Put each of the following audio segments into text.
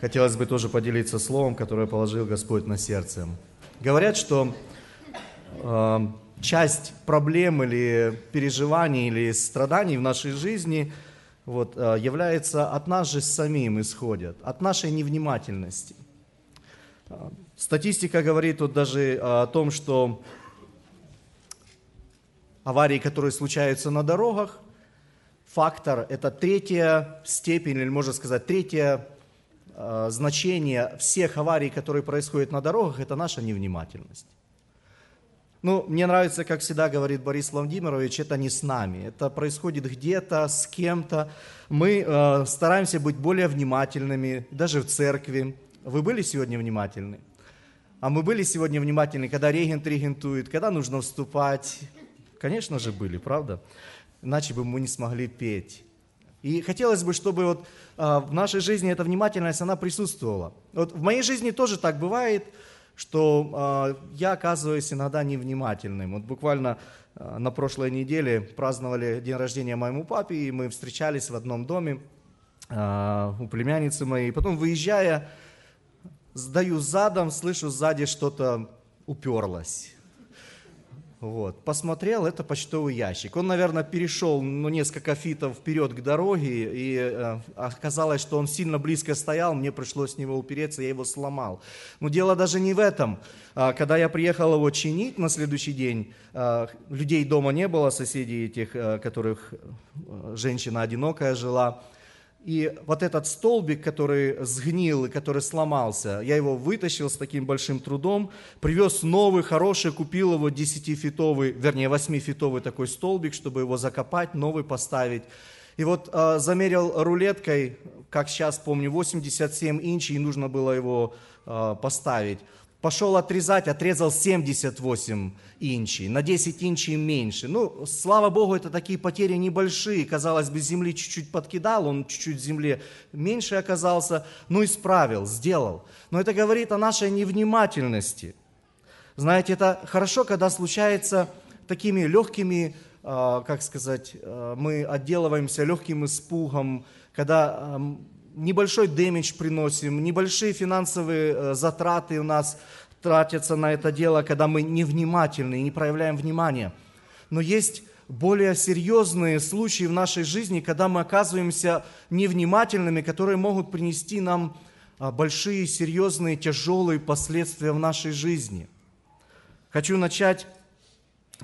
хотелось бы тоже поделиться словом, которое положил Господь на сердце. Говорят, что э, часть проблем или переживаний или страданий в нашей жизни вот, э, является от нас же самим исходят, от нашей невнимательности. Э, статистика говорит вот даже о том, что аварии, которые случаются на дорогах, фактор – это третья степень, или можно сказать, третье э, значение всех аварий, которые происходят на дорогах, это наша невнимательность. Ну, мне нравится, как всегда говорит Борис Владимирович, это не с нами, это происходит где-то, с кем-то. Мы э, стараемся быть более внимательными, даже в церкви. Вы были сегодня внимательны? А мы были сегодня внимательны, когда регент регентует, когда нужно вступать. Конечно же были, правда? Иначе бы мы не смогли петь. И хотелось бы, чтобы вот э, в нашей жизни эта внимательность, она присутствовала. Вот в моей жизни тоже так бывает – что э, я оказываюсь иногда невнимательным. Вот буквально э, на прошлой неделе праздновали день рождения моему папе, и мы встречались в одном доме у племянницы моей. Потом, выезжая, сдаю задом, слышу сзади что-то уперлось. Вот. Посмотрел, это почтовый ящик. Он, наверное, перешел ну, несколько фитов вперед к дороге, и э, оказалось, что он сильно близко стоял, мне пришлось с него упереться, я его сломал. Но дело даже не в этом. А, когда я приехал его чинить на следующий день, а, людей дома не было, соседей этих, а, которых э, женщина одинокая жила, и вот этот столбик, который сгнил и который сломался, я его вытащил с таким большим трудом, привез новый, хороший, купил его 10-фитовый, вернее 8-фитовый такой столбик, чтобы его закопать, новый поставить. И вот э, замерил рулеткой, как сейчас помню, 87 инчей, и нужно было его э, поставить. Пошел отрезать, отрезал 78 инчей, на 10 инчей меньше. Ну, слава Богу, это такие потери небольшие. Казалось бы, земли чуть-чуть подкидал, он чуть-чуть земле меньше оказался. Ну, исправил, сделал. Но это говорит о нашей невнимательности. Знаете, это хорошо, когда случается такими легкими, а, как сказать, а, мы отделываемся легким испугом, когда небольшой дэмидж приносим, небольшие финансовые э, затраты у нас тратятся на это дело, когда мы невнимательны и не проявляем внимания. Но есть более серьезные случаи в нашей жизни, когда мы оказываемся невнимательными, которые могут принести нам а, большие, серьезные, тяжелые последствия в нашей жизни. Хочу начать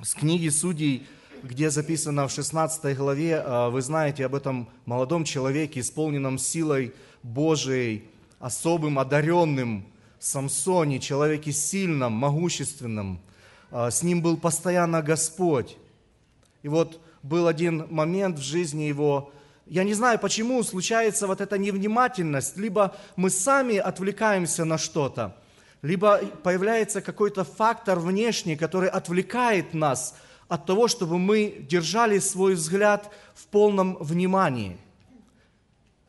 с книги Судей, где записано в 16 главе, а, вы знаете об этом молодом человеке, исполненном силой Божией, особым, одаренным Самсоне, человеке сильном, могущественном. А, с ним был постоянно Господь. И вот был один момент в жизни его, я не знаю, почему случается вот эта невнимательность, либо мы сами отвлекаемся на что-то, либо появляется какой-то фактор внешний, который отвлекает нас от того, чтобы мы держали свой взгляд в полном внимании.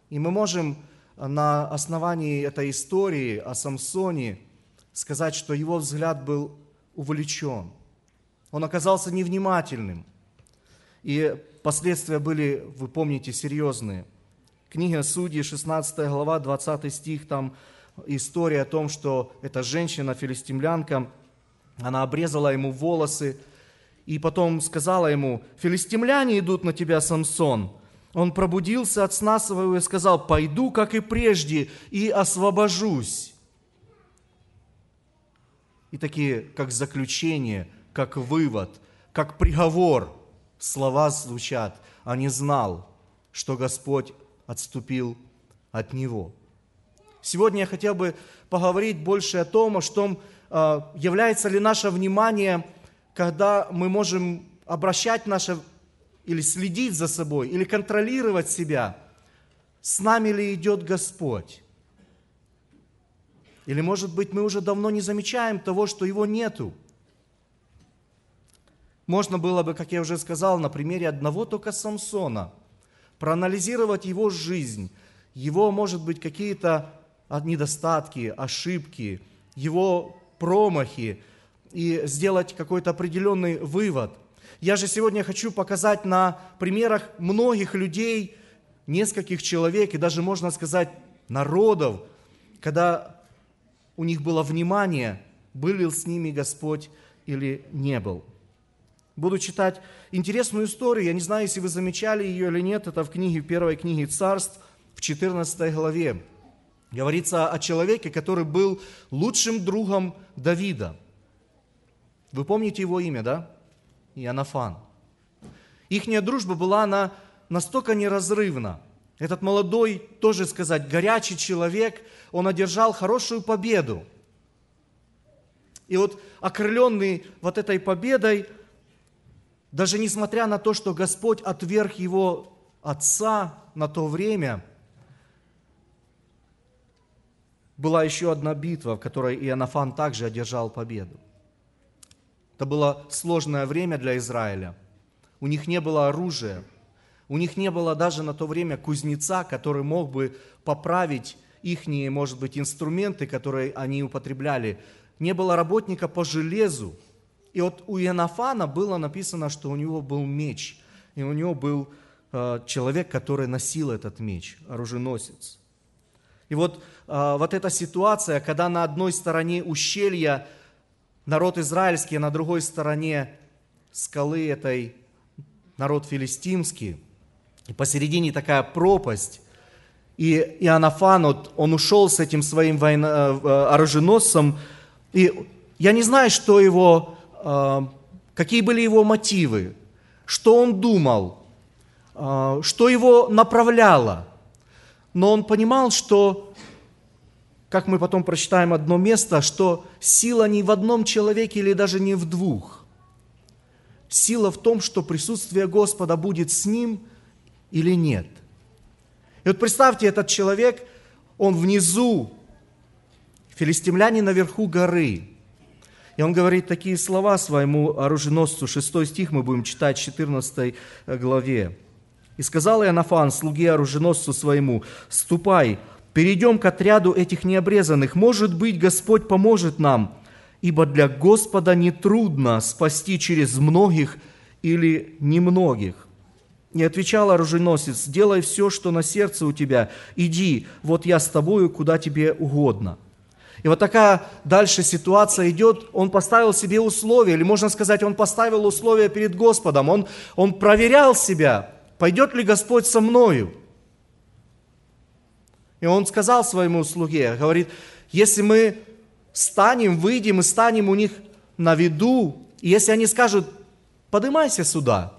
И мы можем на основании этой истории о Самсоне сказать, что его взгляд был увлечен. Он оказался невнимательным. И последствия были, вы помните, серьезные. Книга Судьи, 16 глава, 20 стих, там история о том, что эта женщина, филистимлянка, она обрезала ему волосы, и потом сказала ему, «Филистимляне идут на тебя, Самсон». Он пробудился от сна своего и сказал, «Пойду, как и прежде, и освобожусь». И такие, как заключение, как вывод, как приговор, слова звучат, а не знал, что Господь отступил от него. Сегодня я хотел бы поговорить больше о том, о том, а, является ли наше внимание когда мы можем обращать наше или следить за собой, или контролировать себя, с нами ли идет Господь. Или, может быть, мы уже давно не замечаем того, что Его нету. Можно было бы, как я уже сказал, на примере одного только Самсона, проанализировать его жизнь, его, может быть, какие-то недостатки, ошибки, его промахи – и сделать какой-то определенный вывод. Я же сегодня хочу показать на примерах многих людей, нескольких человек и даже, можно сказать, народов, когда у них было внимание, был ли с ними Господь или не был. Буду читать интересную историю. Я не знаю, если вы замечали ее или нет. Это в книге, в первой книге Царств, в 14 главе. Говорится о человеке, который был лучшим другом Давида. Вы помните его имя, да? Иоаннафан. Ихняя дружба была она настолько неразрывна. Этот молодой, тоже сказать, горячий человек, он одержал хорошую победу. И вот окрыленный вот этой победой, даже несмотря на то, что Господь отверг его отца на то время, была еще одна битва, в которой Иоаннафан также одержал победу. Это было сложное время для Израиля. У них не было оружия, у них не было даже на то время кузнеца, который мог бы поправить их, может быть, инструменты, которые они употребляли. Не было работника по железу. И вот у Иоаннафана было написано, что у него был меч. И у него был э, человек, который носил этот меч, оруженосец. И вот, э, вот эта ситуация, когда на одной стороне ущелья народ израильский, на другой стороне скалы этой народ филистимский, и посередине такая пропасть, и Иоаннафан, вот, он ушел с этим своим войно, э, э, оруженосцем, и я не знаю, что его, э, какие были его мотивы, что он думал, что его направляло. Но он понимал, что, как мы потом прочитаем одно место, что сила не в одном человеке или даже не в двух. Сила в том, что присутствие Господа будет с ним или нет – и вот представьте, этот человек, он внизу, филистимляне наверху горы. И он говорит такие слова своему оруженосцу, 6 стих мы будем читать в 14 главе. «И сказал Иоаннафан, слуге оруженосцу своему, «Ступай, перейдем к отряду этих необрезанных, может быть, Господь поможет нам, ибо для Господа нетрудно спасти через многих или немногих». И отвечал оруженосец, делай все, что на сердце у тебя, иди, вот я с тобою, куда тебе угодно. И вот такая дальше ситуация идет, он поставил себе условия, или можно сказать, он поставил условия перед Господом, он, он проверял себя, пойдет ли Господь со мною. И он сказал своему слуге, говорит, если мы станем, выйдем и станем у них на виду, и если они скажут, поднимайся сюда,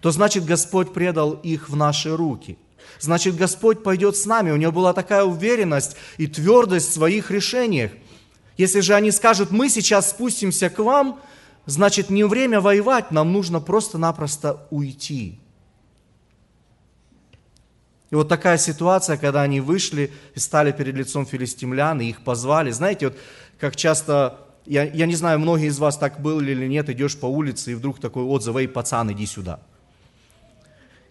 то значит Господь предал их в наши руки. Значит, Господь пойдет с нами. У него была такая уверенность и твердость в своих решениях. Если же они скажут, мы сейчас спустимся к вам, значит, не время воевать, нам нужно просто-напросто уйти. И вот такая ситуация, когда они вышли и стали перед лицом филистимлян, и их позвали. Знаете, вот как часто, я, я не знаю, многие из вас так были или нет, идешь по улице, и вдруг такой отзыв, эй, пацан, иди сюда –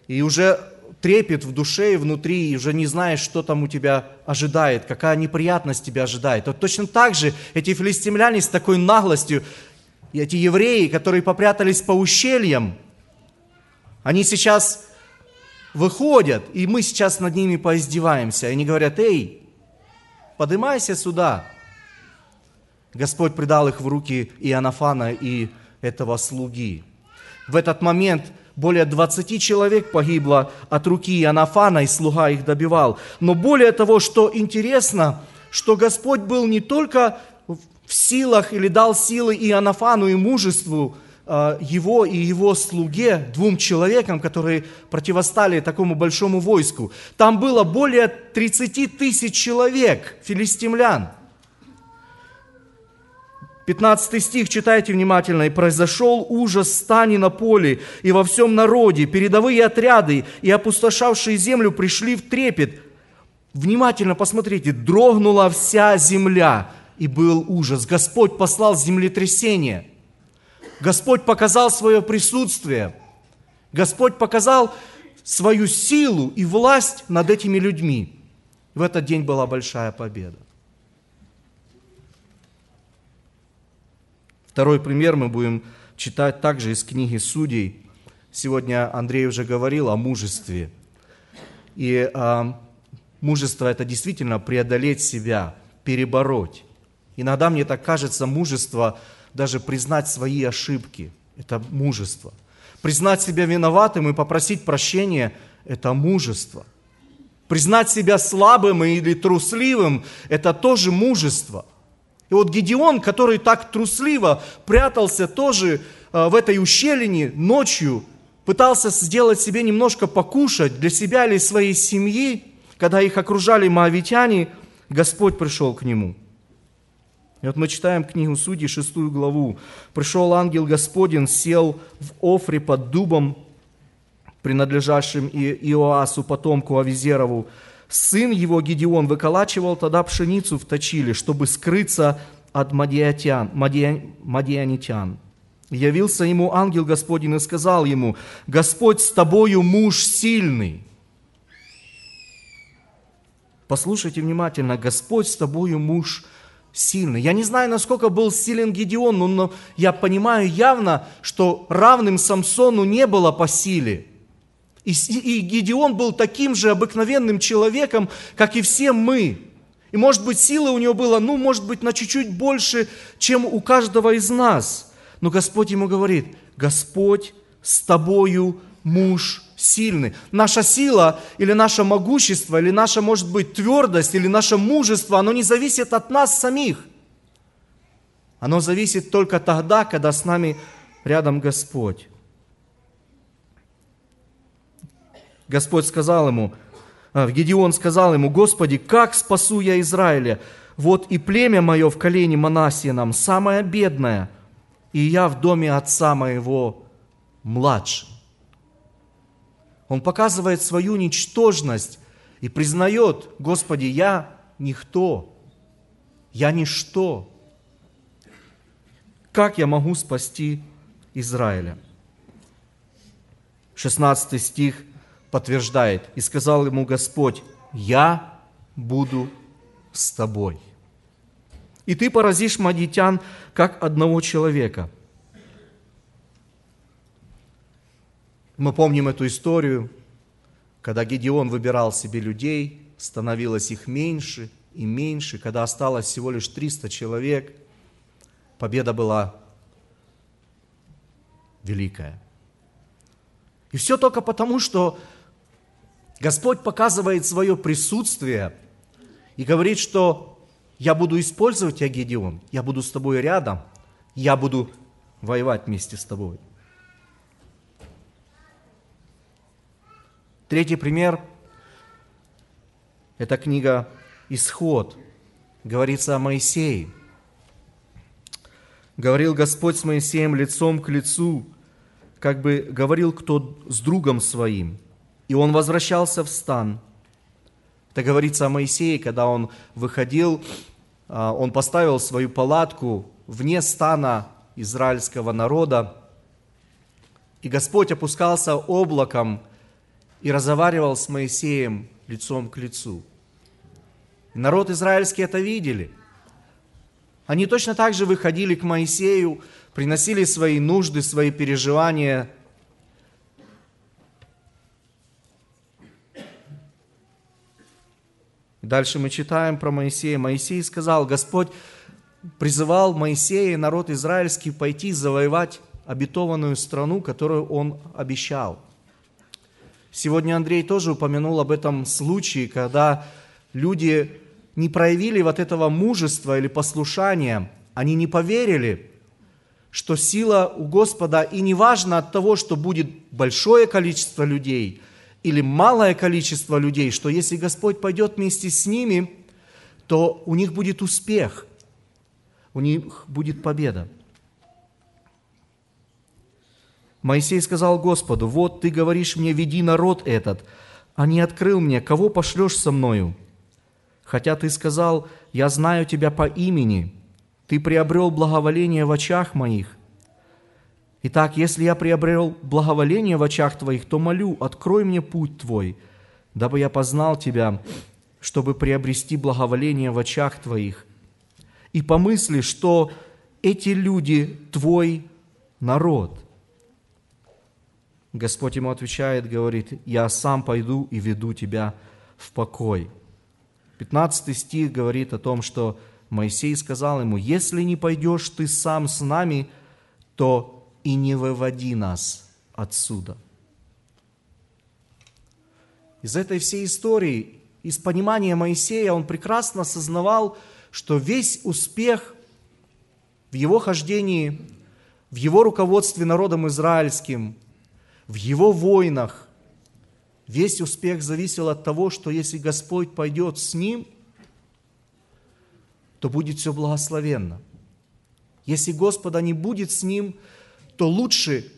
и уже трепет в душе и внутри, и уже не знаешь, что там у тебя ожидает, какая неприятность тебя ожидает. Вот точно так же эти филистимляне с такой наглостью, и эти евреи, которые попрятались по ущельям, они сейчас выходят, и мы сейчас над ними поиздеваемся. И они говорят, эй, поднимайся сюда. Господь предал их в руки Иоаннафана и этого слуги. В этот момент более 20 человек погибло от руки Иоаннафана, и слуга их добивал. Но более того, что интересно, что Господь был не только в силах или дал силы Иоаннафану и мужеству его и его слуге, двум человекам, которые противостали такому большому войску. Там было более 30 тысяч человек, филистимлян – 15 стих читайте внимательно. «И произошел ужас стани на поле и во всем народе, передовые отряды и опустошавшие землю пришли в трепет». Внимательно посмотрите, дрогнула вся земля, и был ужас. Господь послал землетрясение. Господь показал свое присутствие. Господь показал свою силу и власть над этими людьми. В этот день была большая победа. Второй пример мы будем читать также из книги Судей. Сегодня Андрей уже говорил о мужестве. И а, Мужество – это действительно преодолеть себя, перебороть. Иногда мне так кажется, мужество даже признать свои ошибки – это мужество. Признать себя виноватым и попросить прощения – это мужество. Признать себя слабым или трусливым – это тоже мужество. И вот Гедеон, который так трусливо прятался тоже э, в этой ущелине ночью, пытался сделать себе немножко покушать для себя или своей семьи, когда их окружали моавитяне, Господь пришел к нему. И вот мы читаем книгу Судей, шестую главу. «Пришел ангел Господень, сел в Офре под дубом, принадлежащим Иоасу, потомку Авизерову. Сын его, Гедеон, выколачивал тогда пшеницу в точиле, чтобы скрыться от мадианитян. Явился ему ангел Господень и сказал ему, «Господь с тобою муж сильный». Послушайте внимательно, Господь с тобою муж сильный. Я не знаю, насколько был силен Гедеон, но я понимаю явно, что равным Самсону не было по силе. И, и Гедеон был таким же обыкновенным человеком, как и все мы. И может быть силы у него было, ну, может быть, на чуть-чуть больше, чем у каждого из нас – но Господь ему говорит, Господь с тобою муж сильный. Наша сила или наше могущество, или наша, может быть, твердость, или наше мужество, оно не зависит от нас самих. Оно зависит только тогда, когда с нами рядом Господь. Господь сказал ему, а, Гедеон сказал ему, Господи, как спасу я Израиля? Вот и племя мое в колене Манасином, самое бедное – и я в доме отца моего младшим. Он показывает свою ничтожность и признает, Господи, я никто, я ничто. Как я могу спасти Израиля? 16 стих подтверждает, и сказал ему Господь, я буду с тобой и ты поразишь мадитян, как одного человека. Мы помним эту историю, когда Гедеон выбирал себе людей, становилось их меньше и меньше, когда осталось всего лишь 300 человек, победа была великая. И все только потому, что Господь показывает свое присутствие и говорит, что я буду использовать тебя, Гедеон, я буду с тобой рядом, я буду воевать вместе с тобой. Третий пример – это книга «Исход». Говорится о Моисее. Говорил Господь с Моисеем лицом к лицу, как бы говорил кто с другом своим. И он возвращался в стан – это говорится о Моисее, когда он выходил, а, он поставил свою палатку вне стана израильского народа, и Господь опускался облаком и разговаривал с Моисеем лицом к лицу. народ израильский это видели. Они точно так же выходили к Моисею, приносили свои нужды, свои переживания Дальше мы читаем про Моисея. Моисей сказал, Господь призывал Моисея и народ израильский пойти завоевать обетованную страну, которую он обещал. Сегодня Андрей тоже упомянул об этом случае, когда люди не проявили вот этого мужества или послушания, они не поверили, что сила у Господа, и не важно от того, что будет большое количество людей – или малое количество людей, что если Господь пойдет вместе с ними, то у них будет успех, у них будет победа. Моисей сказал Господу, вот ты говоришь мне, веди народ этот, а не открыл мне, кого пошлешь со мною? Хотя ты сказал, я знаю тебя по имени, ты приобрел благоволение в очах моих, Итак, если я приобрел благоволение в очах Твоих, то молю, открой мне путь Твой, дабы я познал Тебя, чтобы приобрести благоволение в очах Твоих. И помысли, что эти люди Твой народ. Господь ему отвечает, говорит, я сам пойду и веду тебя в покой. 15 стих говорит о том, что Моисей сказал ему, «Если не пойдешь ты сам с нами, то и не выводи нас отсюда». Из этой всей истории, из понимания Моисея, он прекрасно осознавал, что весь успех в его хождении, в его руководстве народом израильским, в его войнах, весь успех зависел от того, что если Господь пойдет с ним, то будет все благословенно. Если Господа не будет с ним, то лучше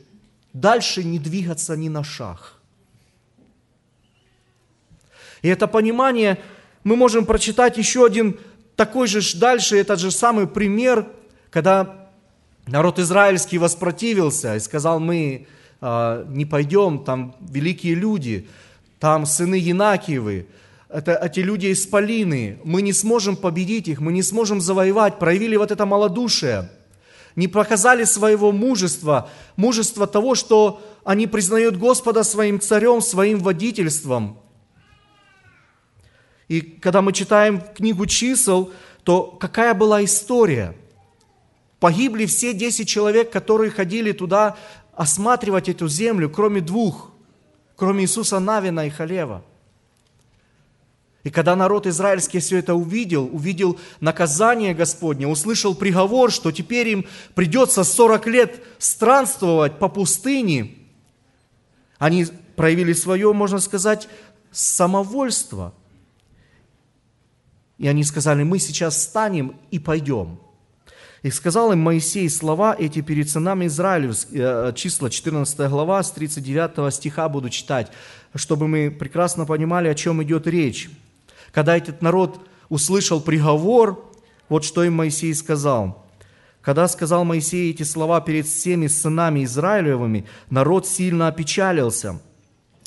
дальше не двигаться ни на шаг – и это понимание мы можем прочитать еще один такой же дальше, этот же самый пример, когда народ израильский воспротивился и сказал, мы не пойдем, там великие люди, там сыны Янакиевы, это эти люди из Полины, мы не сможем победить их, мы не сможем завоевать, проявили вот это малодушие, не показали своего мужества, мужества того, что они признают Господа своим царем, своим водительством – и когда мы читаем книгу чисел, то какая была история? Погибли все 10 человек, которые ходили туда осматривать эту землю, кроме двух, кроме Иисуса Навина и Халева. И когда народ израильский все это увидел, увидел наказание Господне, услышал приговор, что теперь им придется 40 лет странствовать по пустыне, они проявили свое, можно сказать, самовольство – и они сказали, мы сейчас встанем и пойдем. И сказал им Моисей слова эти перед сынами Израилю, э, числа 14 глава, с 39 стиха буду читать, чтобы мы прекрасно понимали, о чем идет речь. Когда этот народ услышал приговор, вот что им Моисей сказал. Когда сказал Моисей эти слова перед всеми сынами Израилевыми, народ сильно опечалился –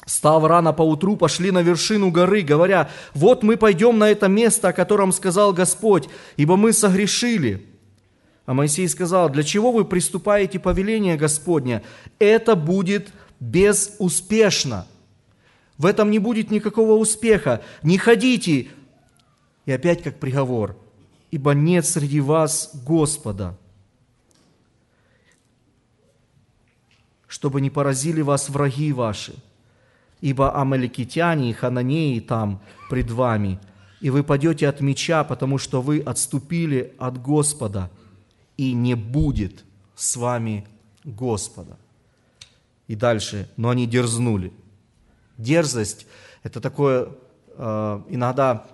Став рано по утру, пошли на вершину горы, говоря, вот мы пойдем на это место, о котором сказал Господь, ибо мы согрешили. А Моисей сказал, для чего вы приступаете повеление Господня? Это будет безуспешно. В этом не будет никакого успеха. Не ходите. И опять как приговор. Ибо нет среди вас Господа. Чтобы не поразили вас враги ваши ибо амаликитяне и хананеи там пред вами, и вы падете от меча, потому что вы отступили от Господа, и не будет с вами Господа. И дальше, но они дерзнули. Дерзость – это такое э, иногда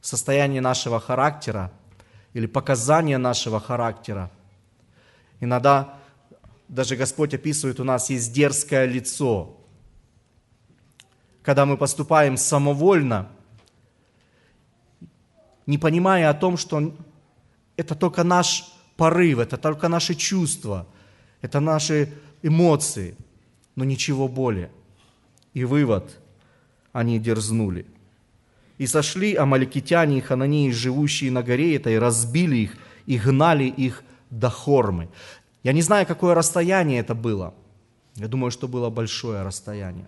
состояние нашего характера или показание нашего характера. Иногда даже Господь описывает, у нас есть дерзкое лицо, когда мы поступаем самовольно, не понимая о том, что это только наш порыв, это только наши чувства, это наши эмоции, но ничего более. И вывод, они дерзнули. И сошли амаликитяне и хананеи, живущие на горе этой, разбили их и гнали их до Хормы. Я не знаю, какое расстояние это было. Я думаю, что было большое расстояние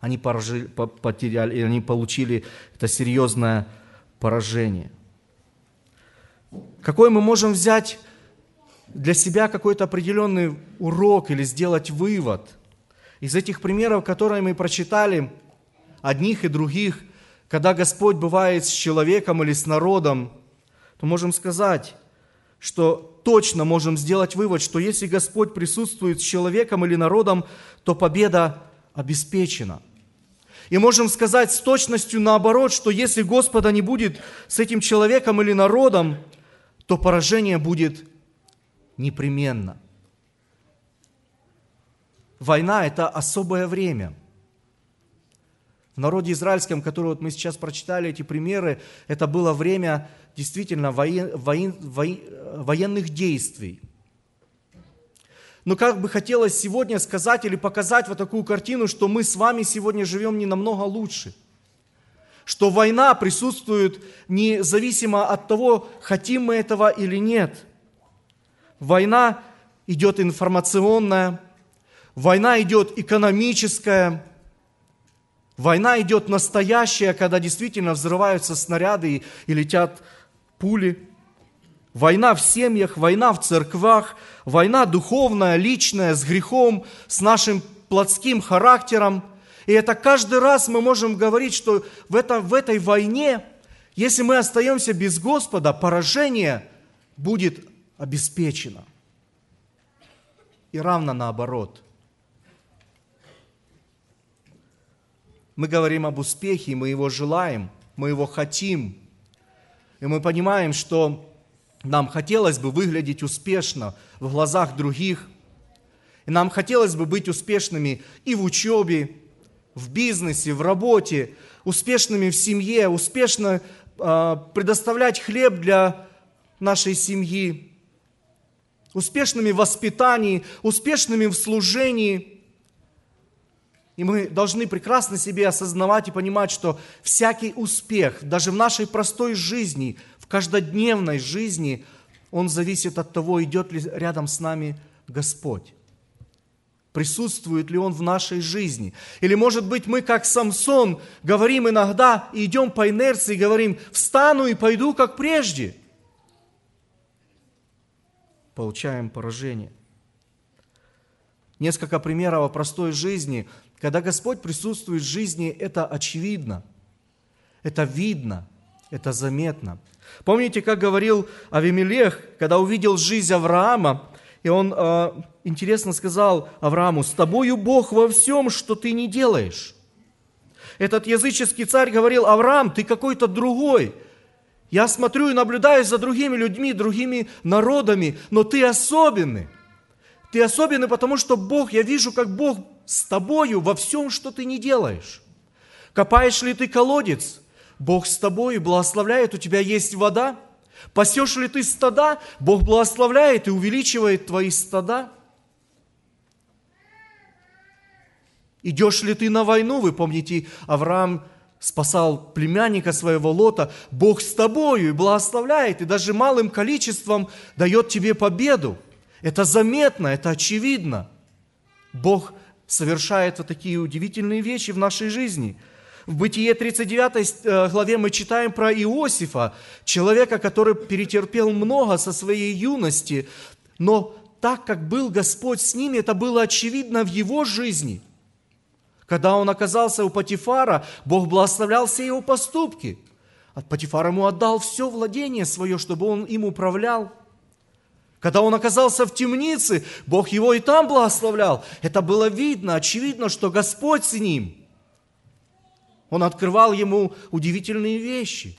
они потеряли, и они получили это серьезное поражение. Какой мы можем взять для себя какой-то определенный урок или сделать вывод из этих примеров, которые мы прочитали, одних и других, когда Господь бывает с человеком или с народом, то можем сказать, что точно можем сделать вывод, что если Господь присутствует с человеком или народом, то победа обеспечена. И можем сказать с точностью наоборот, что если Господа не будет с этим человеком или народом, то поражение будет непременно. Война – это особое время. В народе израильском, которое вот мы сейчас прочитали, эти примеры, это было время действительно воен, воен, воен, военных действий – но как бы хотелось сегодня сказать или показать вот такую картину, что мы с вами сегодня живем не намного лучше. Что война присутствует независимо от того, хотим мы этого или нет. Война идет информационная, война идет экономическая, Война идет настоящая, когда действительно взрываются снаряды и, летят пули. Война в семьях, война в церквах, война духовная, личная, с грехом, с нашим плотским характером. И это каждый раз мы можем говорить, что в, этом, в этой войне, если мы остаемся без Господа, поражение будет обеспечено. И равно наоборот. Мы говорим об успехе, мы его желаем, мы его хотим. И мы понимаем, что нам хотелось бы выглядеть успешно в глазах других. И нам хотелось бы быть успешными и в учебе, в бизнесе, в работе, успешными в семье, успешно э, предоставлять хлеб для нашей семьи, успешными в воспитании, успешными в служении. И мы должны прекрасно себе осознавать и понимать, что всякий успех, даже в нашей простой жизни, каждодневной жизни, он зависит от того, идет ли рядом с нами Господь. Присутствует ли Он в нашей жизни? Или, может быть, мы, как Самсон, говорим иногда и идем по инерции, говорим, встану и пойду, как прежде. Получаем поражение. Несколько примеров о простой жизни. Когда Господь присутствует в жизни, это очевидно, это видно, это заметно. Помните, как говорил Авимелех, когда увидел жизнь Авраама, и он э, интересно сказал Аврааму, «С тобою Бог во всем, что ты не делаешь». Этот языческий царь говорил, «Авраам, ты какой-то другой. Я смотрю и наблюдаю за другими людьми, другими народами, но ты особенный. Ты особенный, потому что Бог, я вижу, как Бог с тобою во всем, что ты не делаешь. Копаешь ли ты колодец? Бог с тобой и благословляет, у тебя есть вода. Пасешь ли ты стада, Бог благословляет и увеличивает твои стада. Идешь ли ты на войну, вы помните, Авраам спасал племянника своего Лота, Бог с тобою и благословляет, и даже малым количеством дает тебе победу. Это заметно, это очевидно. Бог совершает вот такие удивительные вещи в нашей жизни – в Бытие 39 э, главе мы читаем про Иосифа, человека, который перетерпел много со своей юности, но так как был Господь с ними, это было очевидно в его жизни. Когда он оказался у Патифара, Бог благословлял все его поступки. От Патифара ему отдал все владение свое, чтобы он им управлял. Когда он оказался в темнице, Бог его и там благословлял. Это было видно, очевидно, что Господь с ним – он открывал ему удивительные вещи.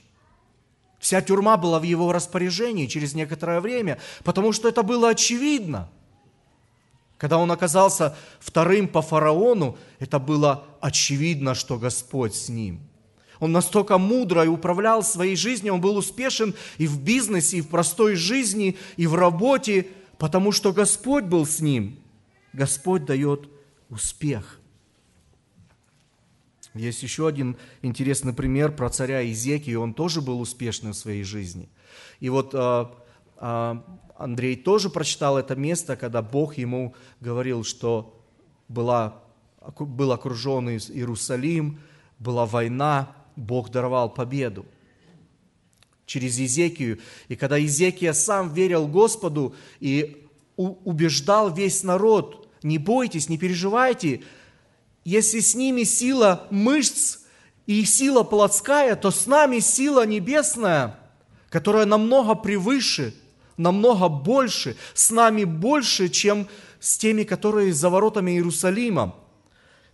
Вся тюрьма была в его распоряжении через некоторое время, потому что это было очевидно. Когда он оказался вторым по фараону, это было очевидно, что Господь с ним. Он настолько мудро и управлял своей жизнью, он был успешен и в бизнесе, и в простой жизни, и в работе, потому что Господь был с ним. Господь дает успех. Есть еще один интересный пример про царя Изеки, он тоже был успешным в своей жизни. И вот а, Андрей тоже прочитал это место, когда Бог ему говорил, что была, был окружен Иерусалим, была война, Бог даровал победу через Изекию. И когда Изекия сам верил Господу и убеждал весь народ, не бойтесь, не переживайте, если с ними сила мышц и сила плотская, то с нами сила небесная, которая намного превыше, намного больше, с нами больше, чем с теми, которые за воротами Иерусалима.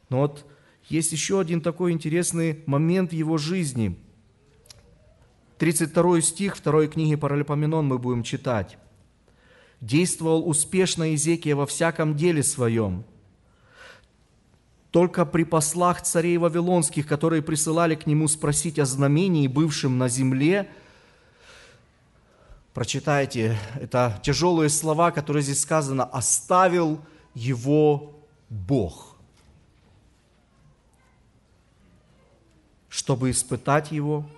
Но вот есть еще один такой интересный момент его жизни. 32 стих 2 книги Паралипоменон мы будем читать. «Действовал успешно Изекия во всяком деле своем, только при послах царей вавилонских, которые присылали к нему спросить о знамении, бывшем на земле, прочитайте, это тяжелые слова, которые здесь сказано, оставил его Бог, чтобы испытать его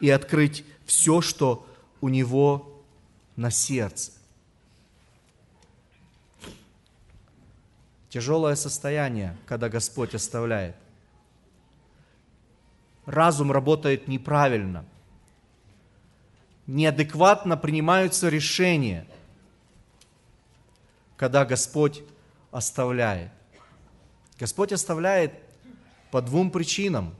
и открыть все, что у него на сердце. Тяжелое состояние, когда Господь оставляет. разум работает неправильно. Неадекватно принимаются решения, когда Господь оставляет. Господь оставляет по двум причинам.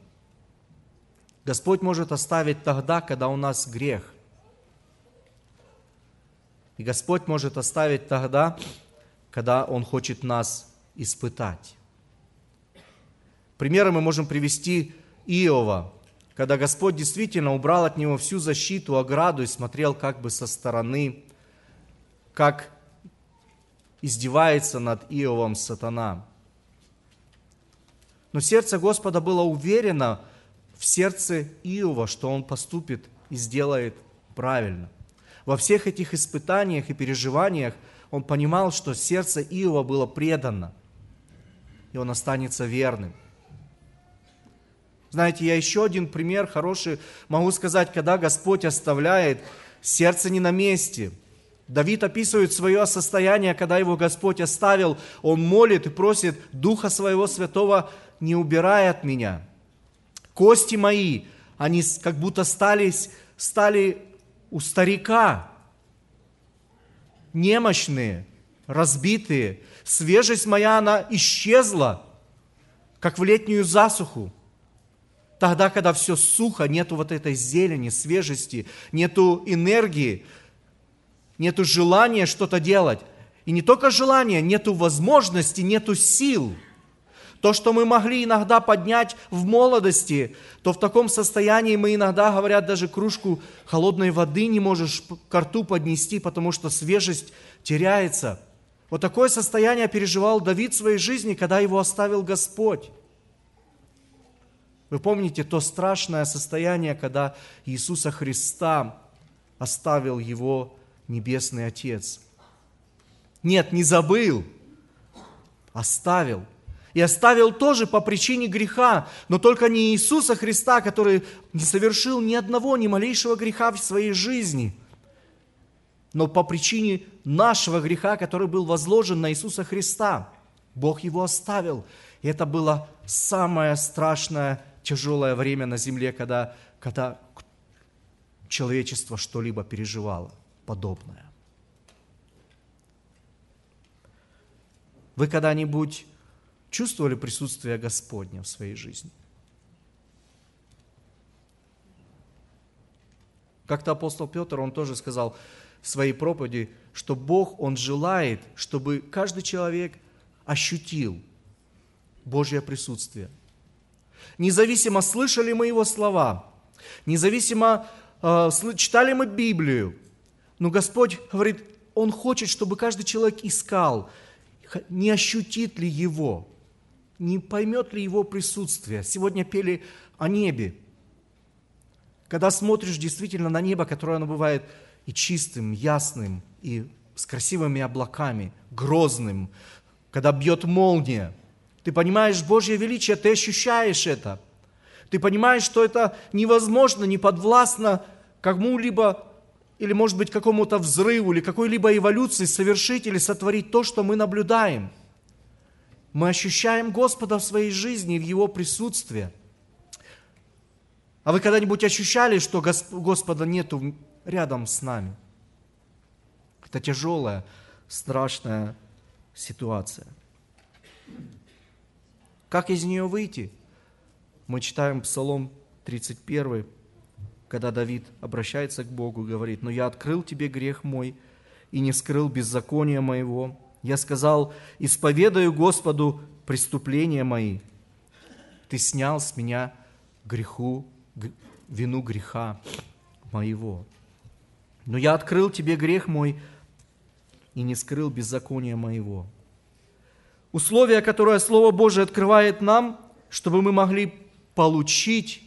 Господь может оставить тогда, когда у нас грех. И Господь может оставить тогда, когда Он хочет нас испытать. Примеры мы можем привести Иова, когда Господь действительно убрал от него всю защиту, ограду и смотрел как бы со стороны, как издевается над Иовом сатана. Но сердце Господа было уверено в сердце Иова, что он поступит и сделает правильно. Во всех этих испытаниях и переживаниях он понимал, что сердце Иова было предано, и он останется верным. Знаете, я еще один пример хороший могу сказать, когда Господь оставляет, сердце не на месте. Давид описывает свое состояние, когда его Господь оставил. Он молит и просит Духа Своего Святого, не убирай от меня. Кости мои, они как будто стали, стали у старика, немощные, разбитые. Свежесть моя, она исчезла, как в летнюю засуху. Тогда, когда все сухо, нету вот этой зелени, свежести, нету энергии, нету желания что-то делать. И не только желания, нету возможности, нету сил. То, что мы могли иногда поднять в молодости, то в таком состоянии мы иногда, говорят, даже кружку холодной воды не можешь к рту поднести, потому что свежесть теряется. Вот такое состояние переживал Давид в своей жизни, когда его оставил Господь. Вы помните то страшное состояние, когда Иисуса Христа оставил его Небесный Отец. Нет, не забыл, оставил. И оставил тоже по причине греха, но только не Иисуса Христа, который не совершил ни одного, ни малейшего греха в своей жизни, но по причине нашего греха, который был возложен на Иисуса Христа. Бог его оставил. И это было самое страшное тяжелое время на земле, когда, когда человечество что-либо переживало подобное. Вы когда-нибудь чувствовали присутствие Господня в своей жизни? Как-то апостол Петр, он тоже сказал в своей проповеди, что Бог, Он желает, чтобы каждый человек ощутил Божье присутствие – Независимо, слышали мы Его слова, независимо, э, читали мы Библию, но Господь говорит, Он хочет, чтобы каждый человек искал, не ощутит ли Его, не поймет ли Его присутствие. Сегодня пели о небе. Когда смотришь действительно на небо, которое оно бывает и чистым, ясным, и с красивыми облаками, грозным, когда бьет молния – ты понимаешь Божье величие, ты ощущаешь это. Ты понимаешь, что это невозможно, не подвластно кому-либо, или, может быть, какому-то взрыву, или какой-либо эволюции совершить или сотворить то, что мы наблюдаем. Мы ощущаем Господа в своей жизни, в Его присутствии. А вы когда-нибудь ощущали, что Господа нету рядом с нами? Это тяжелая, страшная ситуация. Как из нее выйти? Мы читаем Псалом 31, когда Давид обращается к Богу и говорит, «Но я открыл тебе грех мой и не скрыл беззакония моего. Я сказал, исповедаю Господу преступления мои. Ты снял с меня греху, вину греха моего. Но я открыл тебе грех мой и не скрыл беззакония моего. Условия, которое Слово Божие открывает нам, чтобы мы могли получить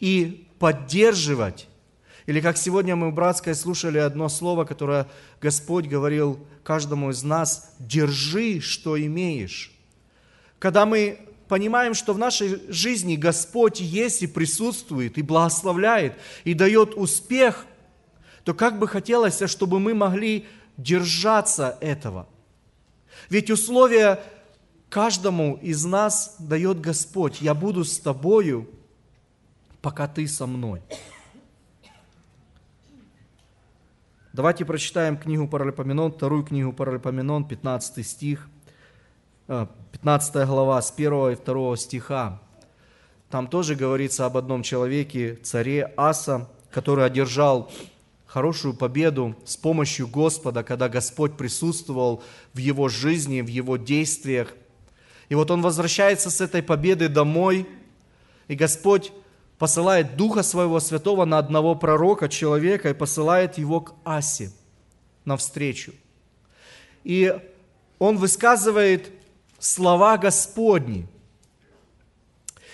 и поддерживать. Или как сегодня мы в братской слушали одно слово, которое Господь говорил каждому из нас, держи, что имеешь. Когда мы понимаем, что в нашей жизни Господь есть и присутствует, и благословляет, и дает успех, то как бы хотелось, чтобы мы могли держаться этого – ведь условия каждому из нас дает Господь. Я буду с тобою пока ты со мной. Давайте прочитаем книгу Паралипоменон, вторую книгу Паралипоменон, 15 стих, 15 э, глава, с 1 и 2 стиха. Там тоже говорится об одном человеке, царе Аса, который одержал хорошую победу с помощью Господа, когда Господь присутствовал в его жизни, в его действиях. И вот он возвращается с этой победы домой, и Господь посылает Духа Своего Святого на одного пророка, человека, и посылает его к Асе навстречу. И он высказывает слова Господни.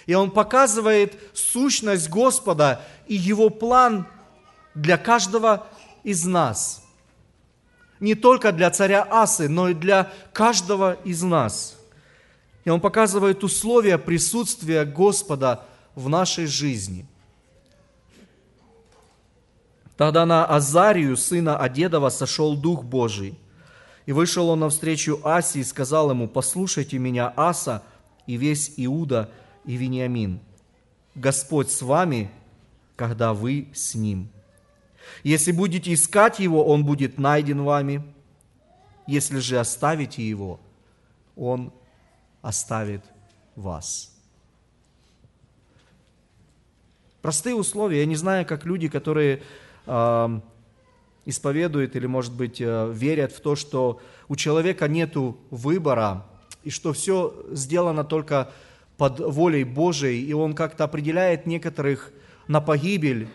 И он показывает сущность Господа и его план для каждого из нас. Не только для царя Асы, но и для каждого из нас. И он показывает условия присутствия Господа в нашей жизни. Тогда на Азарию, сына Одедова, сошел Дух Божий. И вышел он навстречу Асе и сказал ему, «Послушайте меня, Аса, и весь Иуда и Вениамин. Господь с вами, когда вы с ним. Если будете искать его, он будет найден вами. Если же оставите его, он оставит вас». Простые условия. Я не знаю, как люди, которые э, исповедуют или, может быть, э, верят в то, что у человека нет выбора, и что все сделано только под волей Божией, и он как-то определяет некоторых на погибель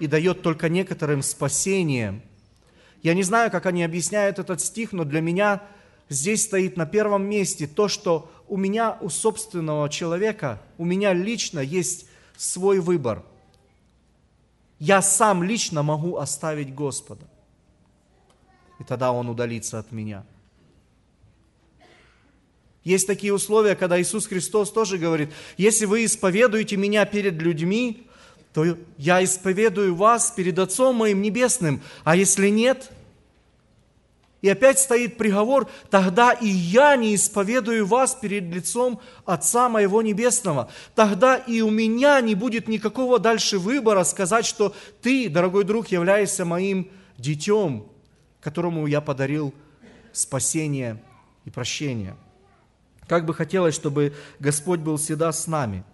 и дает только некоторым спасение. Я не знаю, как они объясняют этот стих, но для меня здесь стоит на первом месте то, что у меня, у собственного человека, у меня лично есть свой выбор. Я сам лично могу оставить Господа. И тогда Он удалится от меня. Есть такие условия, когда Иисус Христос тоже говорит, если вы исповедуете меня перед людьми, то я исповедую вас перед Отцом моим Небесным, а если нет – и опять стоит приговор, тогда и я не исповедую вас перед лицом Отца моего Небесного. Тогда и у меня не будет никакого дальше выбора сказать, что ты, дорогой друг, являешься моим детем, которому я подарил спасение и прощение. Как бы хотелось, чтобы Господь был всегда с нами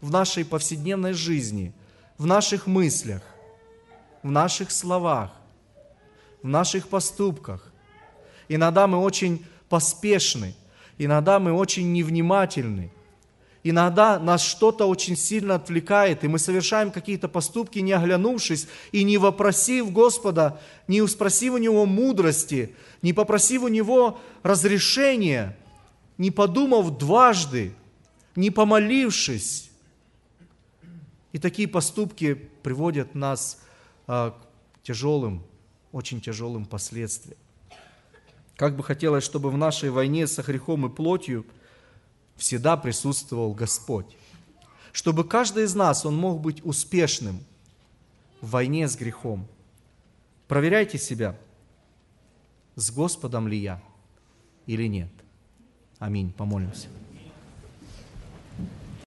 в нашей повседневной жизни, в наших мыслях, в наших словах, в наших поступках, Иногда мы очень поспешны, иногда мы очень невнимательны. Иногда нас что-то очень сильно отвлекает, и мы совершаем какие-то поступки, не оглянувшись и не вопросив Господа, не спросив у Него мудрости, не попросив у Него разрешения, не подумав дважды, не помолившись. И такие поступки приводят нас а, к тяжелым, очень тяжелым последствиям. Как бы хотелось, чтобы в нашей войне со грехом и плотью всегда присутствовал Господь. Чтобы каждый из нас, он мог быть успешным в войне с грехом. Проверяйте себя, с Господом ли я или нет. Аминь. Помолимся.